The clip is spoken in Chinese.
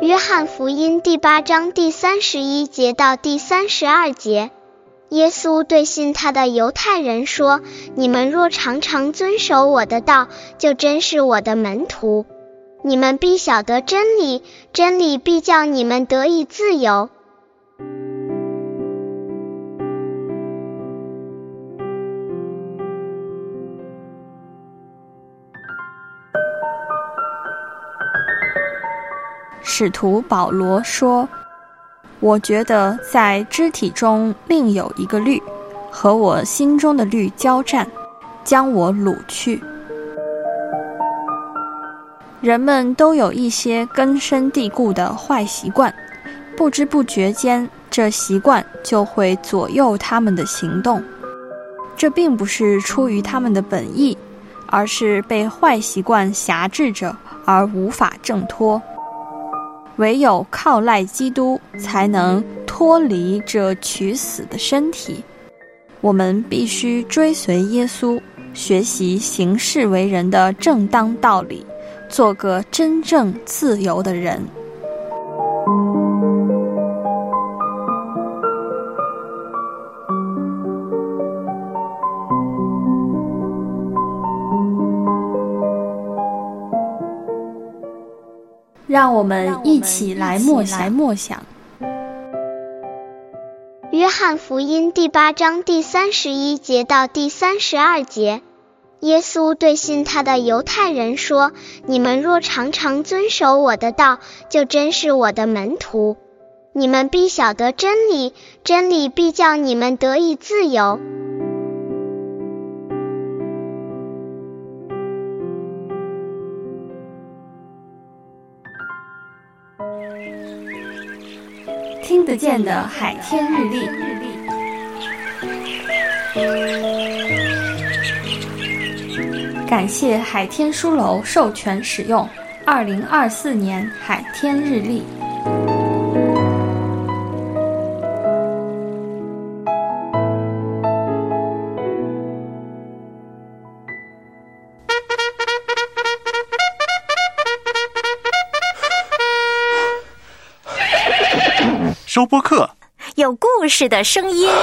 约翰福音第八章第三十一节到第三十二节，耶稣对信他的犹太人说：“你们若常常遵守我的道，就真是我的门徒。你们必晓得真理，真理必叫你们得以自由。”使徒保罗说：“我觉得在肢体中另有一个律，和我心中的律交战，将我掳去。”人们都有一些根深蒂固的坏习惯，不知不觉间，这习惯就会左右他们的行动。这并不是出于他们的本意，而是被坏习惯辖制着，而无法挣脱。唯有靠赖基督，才能脱离这取死的身体。我们必须追随耶稣，学习行事为人的正当道理，做个真正自由的人。让我们一起来默想默想。约翰福音第八章第三十一节到第三十二节，耶稣对信他的犹太人说：“你们若常常遵守我的道，就真是我的门徒。你们必晓得真理，真理必叫你们得以自由。”听得见的海天日历，感谢海天书楼授权使用二零二四年海天日历。收播客，有故事的声音。